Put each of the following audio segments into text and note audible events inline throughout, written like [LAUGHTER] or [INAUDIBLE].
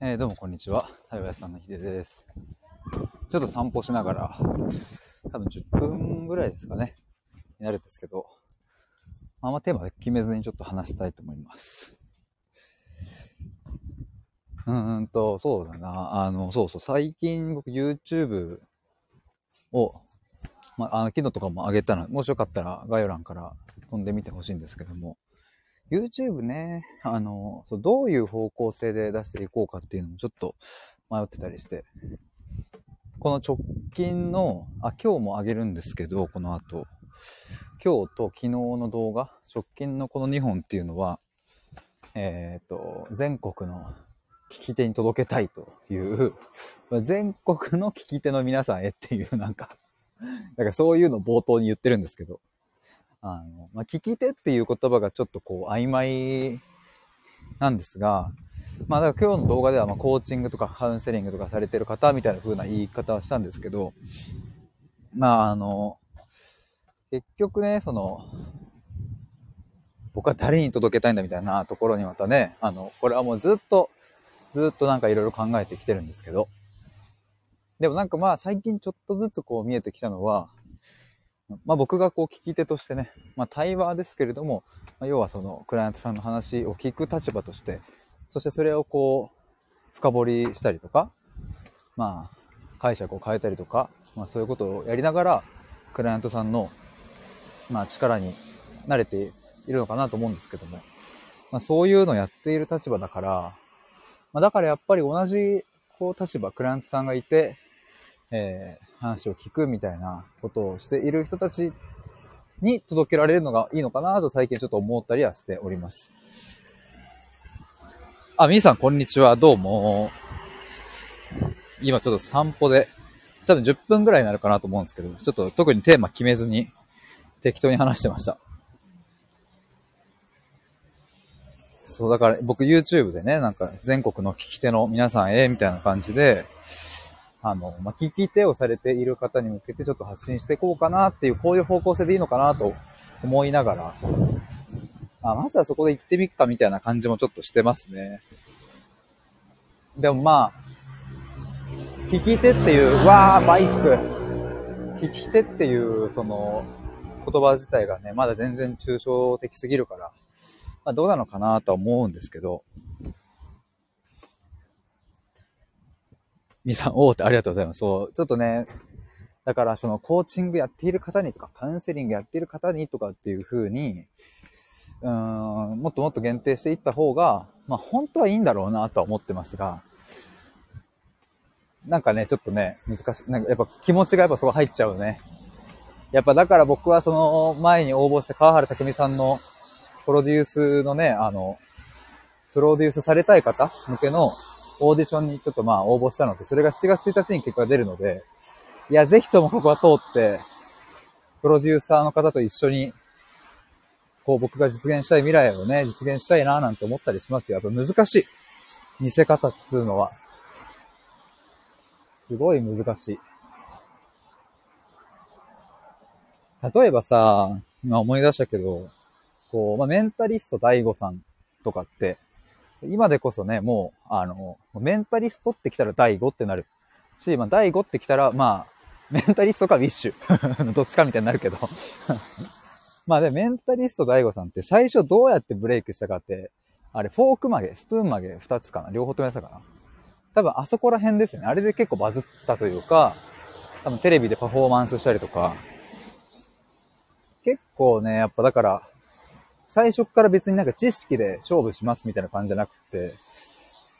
えー、どうもこんにちは。太陽屋さんのひでです。ちょっと散歩しながら、多分10分ぐらいですかね、になるんですけど、あんまテーマ決めずにちょっと話したいと思います。うーんと、そうだな。あの、そうそう、最近僕 YouTube を、まあ、の、昨日とかも上げたの、もしよかったら概要欄から飛んでみてほしいんですけども、YouTube ね、あの、そうどういう方向性で出していこうかっていうのもちょっと迷ってたりして、この直近の、あ、今日も上げるんですけど、この後、今日と昨日の動画、直近のこの2本っていうのは、えっ、ー、と、全国の聞き手に届けたいという、全国の聞き手の皆さんへっていうなんか、だかそういうの冒頭に言ってるんですけど、あの、まあ、聞き手っていう言葉がちょっとこう曖昧なんですが、まあだから今日の動画ではまコーチングとかカウンセリングとかされてる方みたいな風な言い方はしたんですけど、まああの、結局ね、その、僕は誰に届けたいんだみたいなところにまたね、あの、これはもうずっと、ずっとなんかいろいろ考えてきてるんですけど、でもなんかまあ最近ちょっとずつこう見えてきたのは、まあ僕がこう聞き手としてね、まあ対話ですけれども、まあ、要はそのクライアントさんの話を聞く立場として、そしてそれをこう深掘りしたりとか、まあ解釈を変えたりとか、まあそういうことをやりながら、クライアントさんの、まあ力に慣れているのかなと思うんですけども、まあそういうのをやっている立場だから、まあだからやっぱり同じこう立場、クライアントさんがいて、えー、話を聞くみたいなことをしている人たちに届けられるのがいいのかなと最近ちょっと思ったりはしております。あ、みーさんこんにちは。どうも。今ちょっと散歩で、多分10分ぐらいになるかなと思うんですけど、ちょっと特にテーマ決めずに適当に話してました。そう、だから僕 YouTube でね、なんか全国の聞き手の皆さんへ、みたいな感じで、あの、まあ、聞き手をされている方に向けてちょっと発信していこうかなっていう、こういう方向性でいいのかなと思いながら、あまずはそこで行ってみっかみたいな感じもちょっとしてますね。でもまあ、聞き手っていう、わー、バイク。聞き手っていう、その、言葉自体がね、まだ全然抽象的すぎるから、まあどうなのかなとは思うんですけど、みさん、おーってありがとうございます。そう、ちょっとね、だからそのコーチングやっている方にとか、カウンセリングやっている方にとかっていう風に、うーん、もっともっと限定していった方が、まあ本当はいいんだろうなとは思ってますが、なんかね、ちょっとね、難しい。なんかやっぱ気持ちがやっぱそこ入っちゃうね。やっぱだから僕はその前に応募した川原拓美さんのプロデュースのね、あの、プロデュースされたい方向けのオーディションにちょっとまあ応募したので、それが7月1日に結果が出るので、いや、ぜひともここは通って、プロデューサーの方と一緒に、こう僕が実現したい未来をね、実現したいななんて思ったりしますよ。やっぱ難しい。見せ方っつうのは。すごい難しい。例えばさ、今思い出したけど、こう、まあ、メンタリスト DAIGO さんとかって、今でこそね、もう、あの、メンタリストってきたら第5ってなる。し、まあ、第5ってきたら、まあ、メンタリストかウィッシュ。[LAUGHS] どっちかみたいになるけど [LAUGHS] まあで、メンタリスト DAIGO さんって最初どうやってブレイクしたかって、あれ、フォーク曲げ、スプーン曲げ2つかな両方ともやったかな多分あそこら辺ですね。あれで結構バズったというか、多分テレビでパフォーマンスしたりとか、結構ね、やっぱだから、最初から別になんか知識で勝負しますみたいな感じじゃなくて、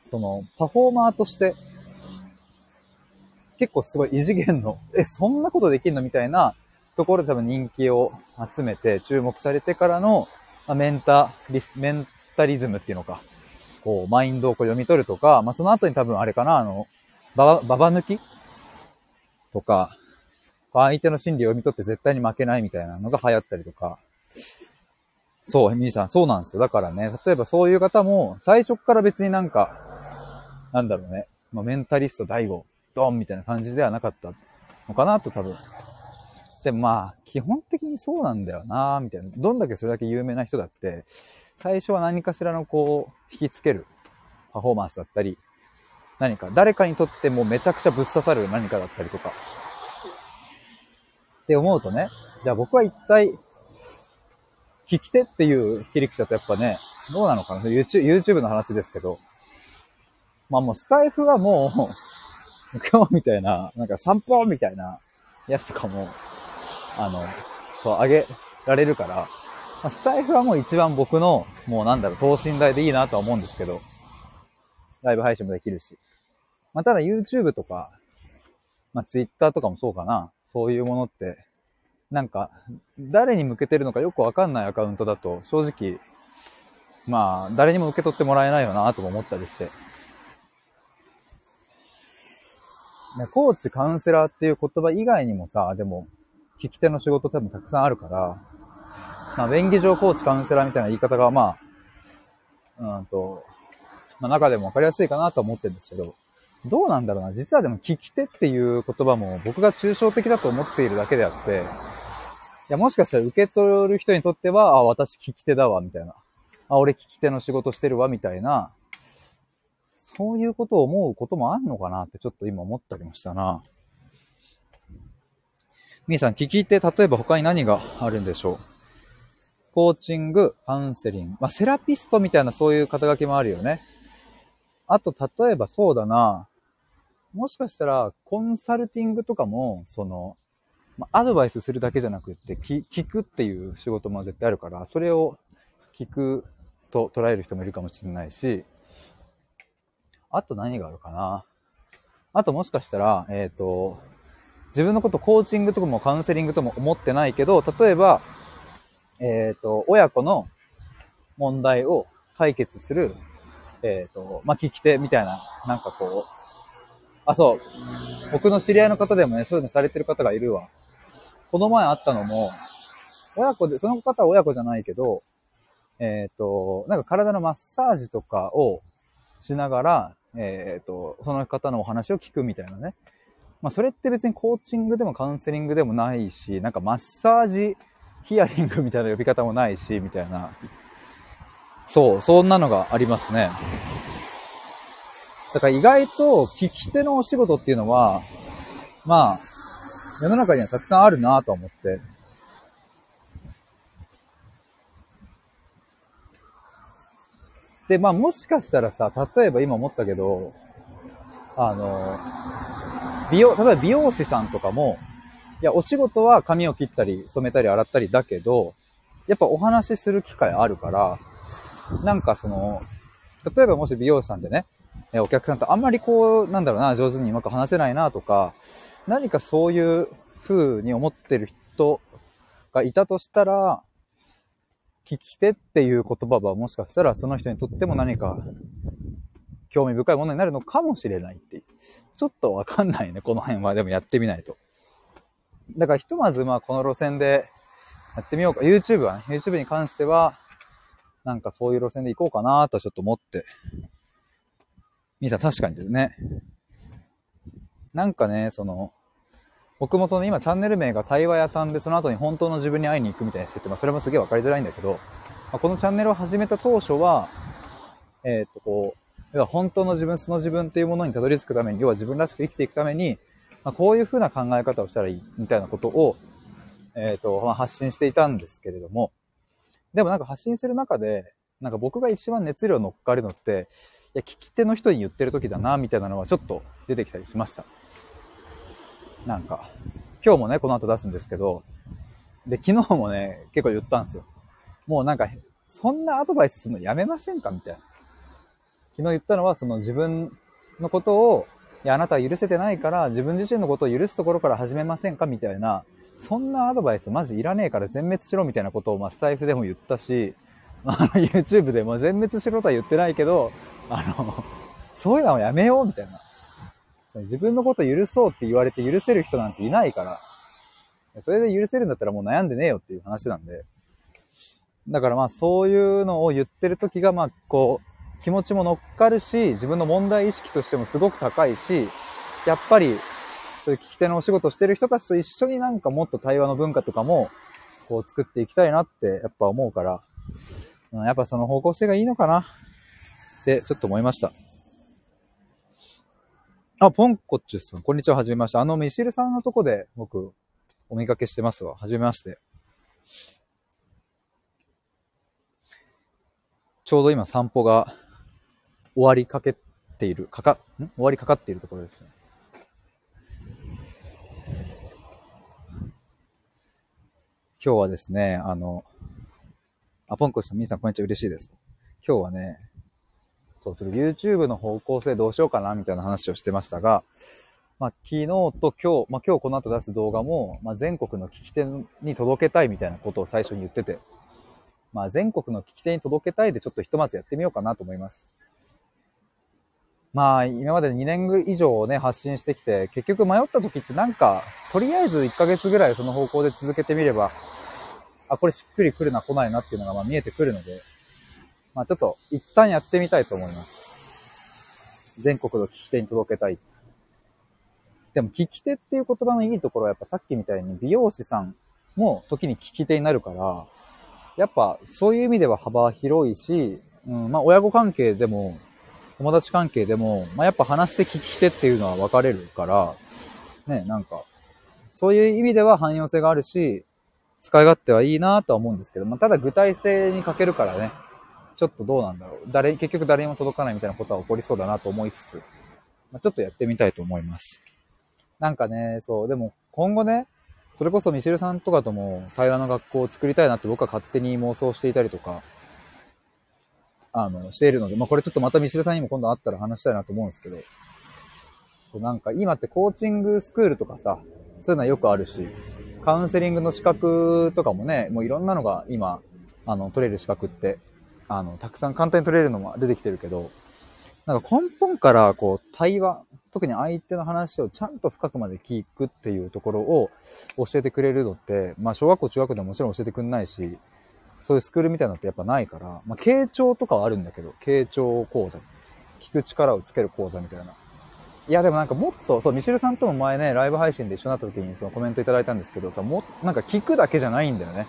その、パフォーマーとして、結構すごい異次元の、[LAUGHS] え、そんなことできるのみたいなところで多分人気を集めて注目されてからの、まあ、メンタリス、メンタリズムっていうのか、こう、マインドをこう読み取るとか、まあ、その後に多分あれかな、あの、ババ、バ抜きとか、相手の心理を読み取って絶対に負けないみたいなのが流行ったりとか、そう、ミーさん、そうなんですよ。だからね、例えばそういう方も、最初から別になんか、なんだろうね、まあ、メンタリスト大悟、ドンみたいな感じではなかったのかなと多分、でもまあ、基本的にそうなんだよなみたいな。どんだけそれだけ有名な人だって、最初は何かしらのこう、引きつけるパフォーマンスだったり、何か、誰かにとってもめちゃくちゃぶっ刺さる何かだったりとか。って思うとね、じゃあ僕は一体、聞き手っていう切り口だとやっぱね、どうなのかな ?YouTube, の話ですけど。まあもうスタイフはもう、[LAUGHS] 今日みたいな、なんか散歩みたいなやつとかも、あの、そう、あげられるから、まあ、スタイフはもう一番僕の、もうなんだろう、等身大でいいなとは思うんですけど、ライブ配信もできるし。まあ、ただ YouTube とか、まあ、Twitter とかもそうかな。そういうものって、なんか、誰に向けてるのかよくわかんないアカウントだと、正直、まあ、誰にも受け取ってもらえないよなとも思ったりして。コーチ、カウンセラーっていう言葉以外にもさ、でも、聞き手の仕事多分たくさんあるから、まあ、便宜上コーチ、カウンセラーみたいな言い方が、まあ、うんと、まあ、中でもわかりやすいかなと思ってるんですけど、どうなんだろうな。実はでも聞き手っていう言葉も僕が抽象的だと思っているだけであって、いや、もしかしたら受け取る人にとっては、あ、私聞き手だわ、みたいな。あ、俺聞き手の仕事してるわ、みたいな、そういうことを思うこともあんのかなってちょっと今思ったりましたな。みーさん、聞き手、例えば他に何があるんでしょう？コーチング、カウンセリング。まあ、セラピストみたいなそういう肩書きもあるよね。あと、例えばそうだな。もしかしたら、コンサルティングとかも、その、ま、アドバイスするだけじゃなくって、聞くっていう仕事も絶対あるから、それを聞くと捉える人もいるかもしれないし、あと何があるかな。あともしかしたら、えっ、ー、と、自分のことコーチングとかもカウンセリングとも思ってないけど、例えば、えっ、ー、と、親子の問題を解決する、えっ、ー、と、まあ、聞き手みたいな、なんかこう、あ、そう。僕の知り合いの方でもね、そういうのされてる方がいるわ。この前会ったのも、親子で、その方は親子じゃないけど、えっ、ー、と、なんか体のマッサージとかをしながら、えっ、ー、と、その方のお話を聞くみたいなね。まあ、それって別にコーチングでもカウンセリングでもないし、なんかマッサージヒアリングみたいな呼び方もないし、みたいな。そう、そんなのがありますね。だから意外と聞き手のお仕事っていうのは、まあ、世の中にはたくさんあるなと思って。で、まあもしかしたらさ、例えば今思ったけど、あの、美容、例えば美容師さんとかも、いや、お仕事は髪を切ったり、染めたり、洗ったりだけど、やっぱお話しする機会あるから、なんかその、例えばもし美容師さんでね、お客さんとあんまりこう、なんだろうな、上手にうまく話せないなとか、何かそういう風に思ってる人がいたとしたら、聞き手っていう言葉はもしかしたらその人にとっても何か興味深いものになるのかもしれないっていう。ちょっとわかんないね、この辺は。でもやってみないと。だからひとまずまあこの路線でやってみようか。YouTube はね、YouTube に関しては、なんかそういう路線で行こうかなとちょっと思って兄さん確かにですね。なんかね、その、僕もその今チャンネル名が対話屋さんでその後に本当の自分に会いに行くみたいにしてて、まあそれもすげえわかりづらいんだけど、まあ、このチャンネルを始めた当初は、えっ、とこう、要は本当の自分、素の自分っていうものにたどり着くために、要は自分らしく生きていくために、まあ、こういう風な考え方をしたらいいみたいなことを、えっ、と、まあ、発信していたんですけれども、でもなんか発信する中で、なんか僕が一番熱量乗っかるのって、いや、聞き手の人に言ってる時だな、みたいなのはちょっと出てきたりしました。なんか、今日もね、この後出すんですけど、で、昨日もね、結構言ったんですよ。もうなんか、そんなアドバイスするのやめませんかみたいな。昨日言ったのは、その自分のことを、いや、あなたは許せてないから、自分自身のことを許すところから始めませんかみたいな、そんなアドバイスマジいらねえから全滅しろみたいなことを、まあ、スタイフでも言ったし、まあの、YouTube でも全滅しろとは言ってないけど、あの、そういうのはやめようみたいな。自分のこと許そうって言われて許せる人なんていないから、それで許せるんだったらもう悩んでねえよっていう話なんで。だからまあそういうのを言ってる時がまあこう気持ちも乗っかるし、自分の問題意識としてもすごく高いし、やっぱりそういう聞き手のお仕事してる人たちと一緒になんかもっと対話の文化とかも、こう作っていきたいなってやっぱ思うから、うん、やっぱその方向性がいいのかなってちょっと思いました。あ、ポンコッチュさん、こんにちは、はじめまして。あの、ミシルさんのとこで僕、お見かけしてますわ。はじめまして。ちょうど今散歩が終わりかけている、かか、ん？終わりかかっているところですね。今日はですね、あの、あ、ポンコさん、みーさん、こんにちは、嬉しいです。今日はね、そう、ちょっと YouTube の方向性どうしようかな、みたいな話をしてましたが、まあ、昨日と今日、まあ、今日この後出す動画も、まあ、全国の聞き手に届けたいみたいなことを最初に言ってて、まあ、全国の聞き手に届けたいでちょっとひとまずやってみようかなと思います。まあ、今まで2年以上ね、発信してきて、結局迷った時ってなんか、とりあえず1ヶ月ぐらいその方向で続けてみれば、あ、これしっくりくるな、来ないなっていうのがまあ見えてくるので、まあちょっと一旦やってみたいと思います。全国の聞き手に届けたい。でも聞き手っていう言葉のいいところはやっぱさっきみたいに美容師さんも時に聞き手になるから、やっぱそういう意味では幅広いし、うん、まあ親子関係でも、友達関係でも、まあやっぱ話して聞き手っていうのは分かれるから、ね、なんか、そういう意味では汎用性があるし、使い勝手はいいなとは思うんですけど、まあただ具体性に欠けるからね、ちょっとどうなんだろう。誰、結局誰にも届かないみたいなことは起こりそうだなと思いつつ、まあ、ちょっとやってみたいと思います。なんかね、そう、でも今後ね、それこそミシルさんとかとも対話の学校を作りたいなって僕は勝手に妄想していたりとか、あの、しているので、まあこれちょっとまたミシルさんにも今度会ったら話したいなと思うんですけど、そうなんか今ってコーチングスクールとかさ、そういうのはよくあるし、カウンセリングの資格とかもね、もういろんなのが今、あの、取れる資格って、あの、たくさん簡単に取れるのも出てきてるけど、なんか根本からこう対話、特に相手の話をちゃんと深くまで聞くっていうところを教えてくれるのって、まあ小学校、中学校でももちろん教えてくんないし、そういうスクールみたいなのってやっぱないから、まあ傾聴とかはあるんだけど、傾聴講座。聞く力をつける講座みたいな。いやでもなんかもっと、そう、ミシェルさんとも前ね、ライブ配信で一緒になった時にそのコメントいただいたんですけど、もなんか聞くだけじゃないんだよね。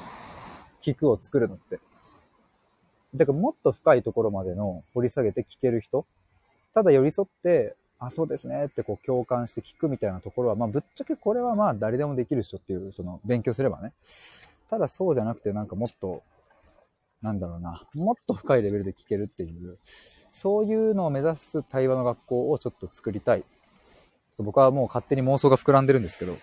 聞くを作るのって。だからもっと深いところまでの掘り下げて聞ける人。ただ寄り添って、あ、そうですねってこう共感して聞くみたいなところは、まあぶっちゃけこれはまあ誰でもできる人っていう、その勉強すればね。ただそうじゃなくてなんかもっと、なんだろうな、もっと深いレベルで聞けるっていう、そういうのを目指す対話の学校をちょっと作りたい。ちょっと僕はもう勝手に妄想が膨らんでるんですけど、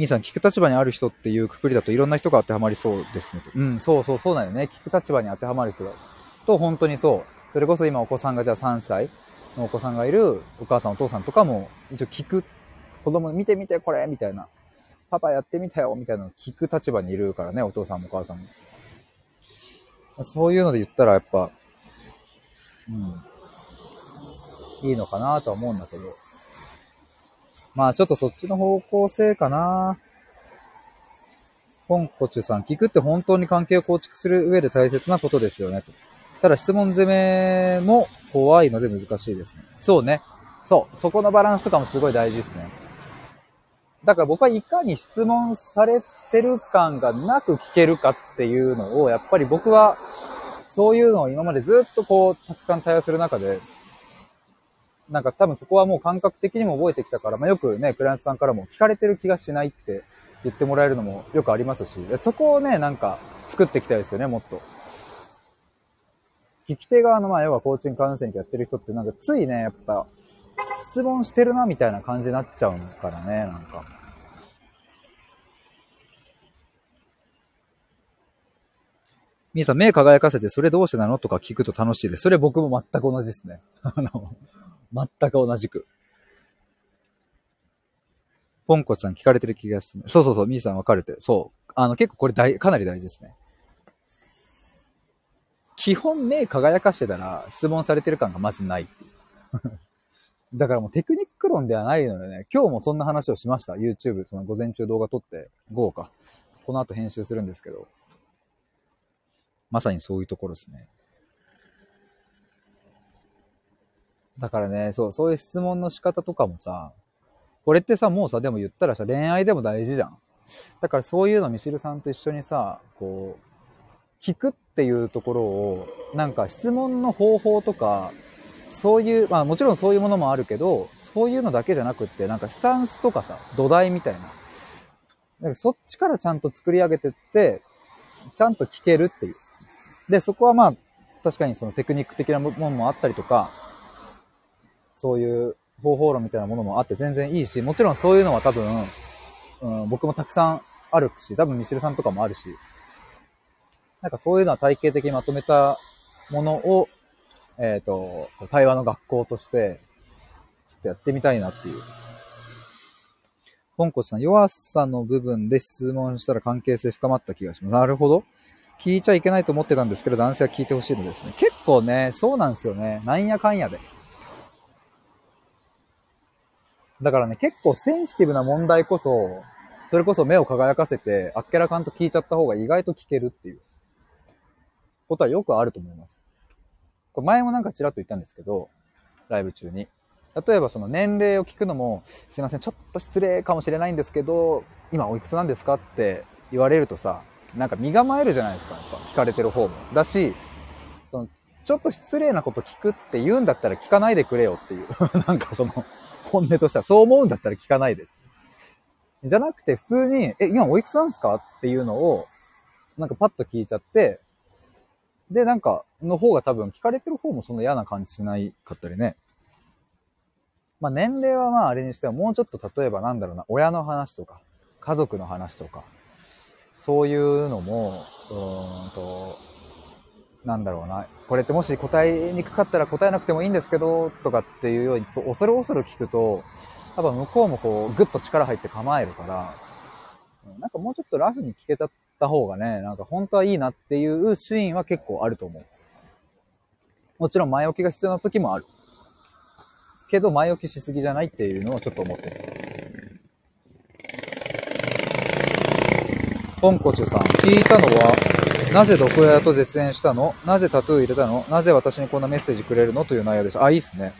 兄さん、聞く立場にある人っていうくくりだといろんな人が当てはまりそうですね。うん、そうそうそうなんよね。聞く立場に当てはまる人だと本当にそう。それこそ今お子さんがじゃあ3歳のお子さんがいるお母さんお父さんとかも一応聞く。子供見てみてこれみたいな。パパやってみたよみたいなのを聞く立場にいるからね、お父さんもお母さんも。そういうので言ったらやっぱ、うん、いいのかなとは思うんだけど。まあちょっとそっちの方向性かな。本コチュさん、聞くって本当に関係を構築する上で大切なことですよね。ただ質問攻めも怖いので難しいですね。そうね。そう。そこのバランスとかもすごい大事ですね。だから僕はいかに質問されてる感がなく聞けるかっていうのを、やっぱり僕は、そういうのを今までずっとこう、たくさん対応する中で、なんか多分そこはもう感覚的にも覚えてきたから、まあよくね、クライアントさんからも聞かれてる気がしないって言ってもらえるのもよくありますし、そこをね、なんか作っていきたいですよね、もっと。聞き手側の、まあ、要はコーチングカウンセリングやってる人って、なんかついね、やっぱ、質問してるな、みたいな感じになっちゃうからね、なんか。みーさん、目輝かせて、それどうしてなの？とか聞くと楽しいです。それ僕も全く同じですね。あの、全く同じく。ポンコツさん聞かれてる気がして、ね、そうそうそう、みーさん分かれてる。そう。あの、結構これ大、かなり大事ですね。基本目輝かしてたら質問されてる感がまずない。[LAUGHS] だからもうテクニック論ではないのでね、今日もそんな話をしました。YouTube、その午前中動画撮って、午後か。この後編集するんですけど。まさにそういうところですね。だからね、そう、そういう質問の仕方とかもさ、これってさ、もうさ、でも言ったらさ、恋愛でも大事じゃん。だからそういうのミシルさんと一緒にさ、こう、聞くっていうところを、なんか質問の方法とか、そういう、まあもちろんそういうものもあるけど、そういうのだけじゃなくって、なんかスタンスとかさ、土台みたいな。なんかそっちからちゃんと作り上げてって、ちゃんと聞けるっていう。で、そこはまあ、確かにそのテクニック的なものもあったりとか、そういう方法論みたいなものもあって全然いいし、もちろんそういうのは多分、うん、僕もたくさんあるし、多分ミシルさんとかもあるし、なんかそういうのは体系的にまとめたものを、えっ、ー、と、対話の学校として、ちょっとやってみたいなっていう。ポンコチさん、弱さの部分で質問したら関係性深まった気がします。なるほど。聞いちゃいけないと思ってたんですけど、男性は聞いてほしいのですね。結構ね、そうなんですよね。なんやかんやで。だからね、結構センシティブな問題こそ、それこそ目を輝かせて、あっけらかんと聞いちゃった方が意外と聞けるっていうことはよくあると思います。これ前もなんかちらっと言ったんですけど、ライブ中に。例えばその年齢を聞くのも、すいません、ちょっと失礼かもしれないんですけど、今おいくつなんですかって言われるとさ、なんか身構えるじゃないですか、やっぱ聞かれてる方も。だし、その、ちょっと失礼なこと聞くって言うんだったら聞かないでくれよっていう。[LAUGHS] なんかその、本音としては、そう思うんだったら聞かないで。じゃなくて、普通に、え、今おいくつなんですかっていうのを、なんかパッと聞いちゃって、で、なんか、の方が多分聞かれてる方もそんな嫌な感じしないかったりね。まあ年齢はまああれにしてはもうちょっと例えばなんだろうな、親の話とか、家族の話とか、そういうのも、うーんと、なんだろうな、これってもし答えにくかったら答えなくてもいいんですけど、とかっていうように、ちょっと恐る恐る聞くと、多分向こうもこう、ぐっと力入って構えるから、なんかもうちょっとラフに聞けちゃった方がね、なんか本当はいいなっていうシーンは結構あると思う。もちろん前置きが必要な時もある。けど前置きしすぎじゃないっていうのをちょっと思ってる。ポンコチュさん、聞いたのは、なぜ毒親と絶縁したの？なぜタトゥー入れたの？なぜ私にこんなメッセージくれるの？という内容でした。あ、いいっすね。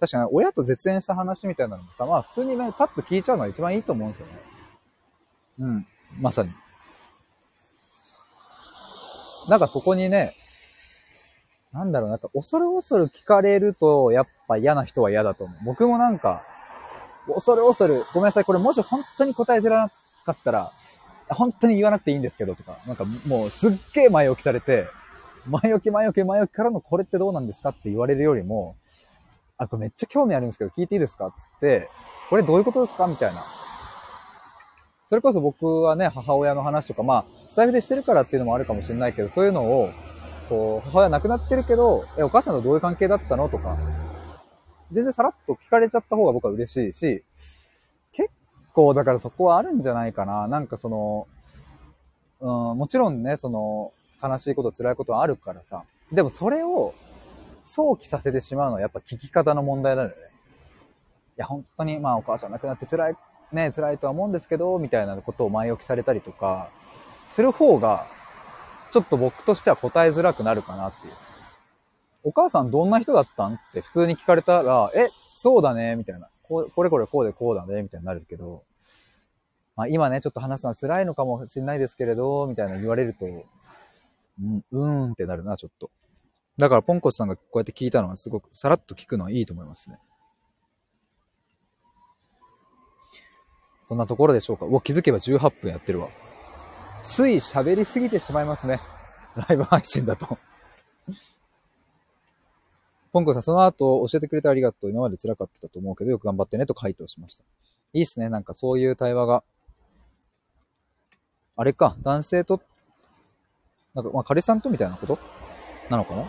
確かに、親と絶縁した話みたいなのもさ、まあ普通にね、パッと聞いちゃうのが一番いいと思うんですよね。うん。まさに。なんかそこにね、なんだろうな、恐る恐る聞かれると、やっぱ嫌な人は嫌だと思う。僕もなんか、恐る恐る、ごめんなさい、これもし本当に答えづらかったら、本当に言わなくていいんですけどとか、なんかもうすっげえ前置きされて、前置き前置き前置きからのこれってどうなんですかって言われるよりも、あ、これめっちゃ興味あるんですけど聞いていいですかつって、これどういうことですかみたいな。それこそ僕はね、母親の話とか、まあ、スタイフでしてるからっていうのもあるかもしれないけど、そういうのを、こう、母親亡くなってるけど、え、お母さんとどういう関係だったのとか、全然さらっと聞かれちゃった方が僕は嬉しいし、構、だからそこはあるんじゃないかな。なんかその、うん、もちろんね、その、悲しいこと、辛いことはあるからさ。でもそれを想起させてしまうのはやっぱ聞き方の問題だよね。いや、本当に、まあお母さん亡くなって辛い、ね、辛いとは思うんですけど、みたいなことを前置きされたりとか、する方が、ちょっと僕としては答えづらくなるかなっていう。お母さんどんな人だったん？って普通に聞かれたら、え、そうだね、みたいな。ここれこれこうでこうだね、みたいになるけど、まあ今ね、ちょっと話すのは辛いのかもしれないですけれど、みたいな言われると、うん、うーんってなるな、ちょっと。だからポンコツさんがこうやって聞いたのはすごくさらっと聞くのはいいと思いますね。そんなところでしょうか。うわ、気づけば18分やってるわ。つい喋りすぎてしまいますね。ライブ配信だとポンコさん、その後教えてくれてありがとう。今まで辛かったと思うけど、よく頑張ってねと回答しました。いいっすね。なんかそういう対話が。あれか、男性と、なんか、まあ、彼さんとみたいなことなのかな？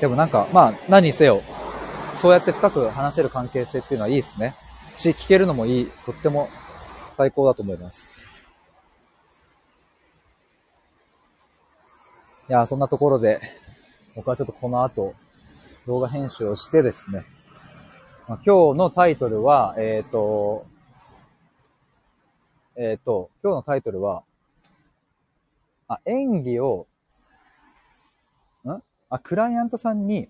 でもなんか、まあ、何にせよ、そうやって深く話せる関係性っていうのはいいですね。し、聞けるのもいい、とっても最高だと思います。いやそんなところで、僕はちょっとこの後、動画編集をしてですね、まあ、今日のタイトルは、えっ、ー、と、えっ、ー、と、今日のタイトルは、あ、演技を、ん？あ、クライアントさんに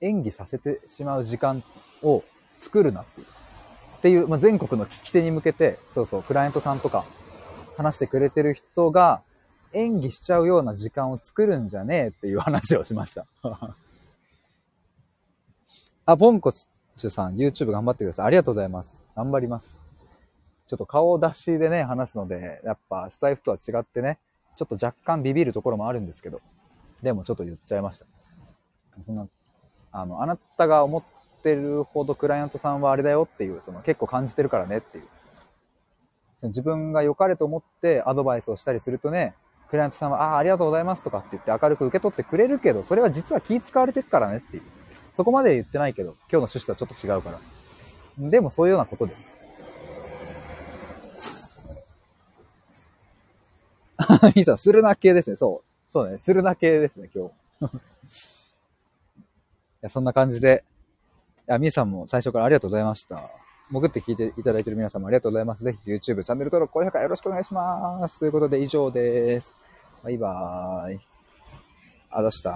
演技させてしまう時間を作るなっていう。っていう、まあ、全国の聞き手に向けて、そうそう、クライアントさんとか話してくれてる人が演技しちゃうような時間を作るんじゃねえっていう話をしました。[LAUGHS] あ、ポンコチュさん、YouTube 頑張ってください。ありがとうございます。頑張ります。ちょっと顔出しでね、話すので、やっぱスタイフとは違ってね、ちょっと若干ビビるところもあるんですけど、でもちょっと言っちゃいました。そんな、あの、あなたが思ってるほどクライアントさんはあれだよっていう、その結構感じてるからねっていう。自分が良かれと思ってアドバイスをしたりするとね、クライアントさんは、ああ、ありがとうございますとかって言って明るく受け取ってくれるけど、それは実は気使われてるからねっていう。そこまで言ってないけど、今日の趣旨とはちょっと違うから。でもそういうようなことです。ミーさん、するな系ですね。そう。そうね。するな系ですね、今日。[LAUGHS] いや、そんな感じで。いや、ミーさんも最初からありがとうございました。潜って聞いていただいている皆様ありがとうございます。ぜひ YouTube チャンネル登録、高評価よろしくお願いします。ということで以上です。バイバーイ。あざした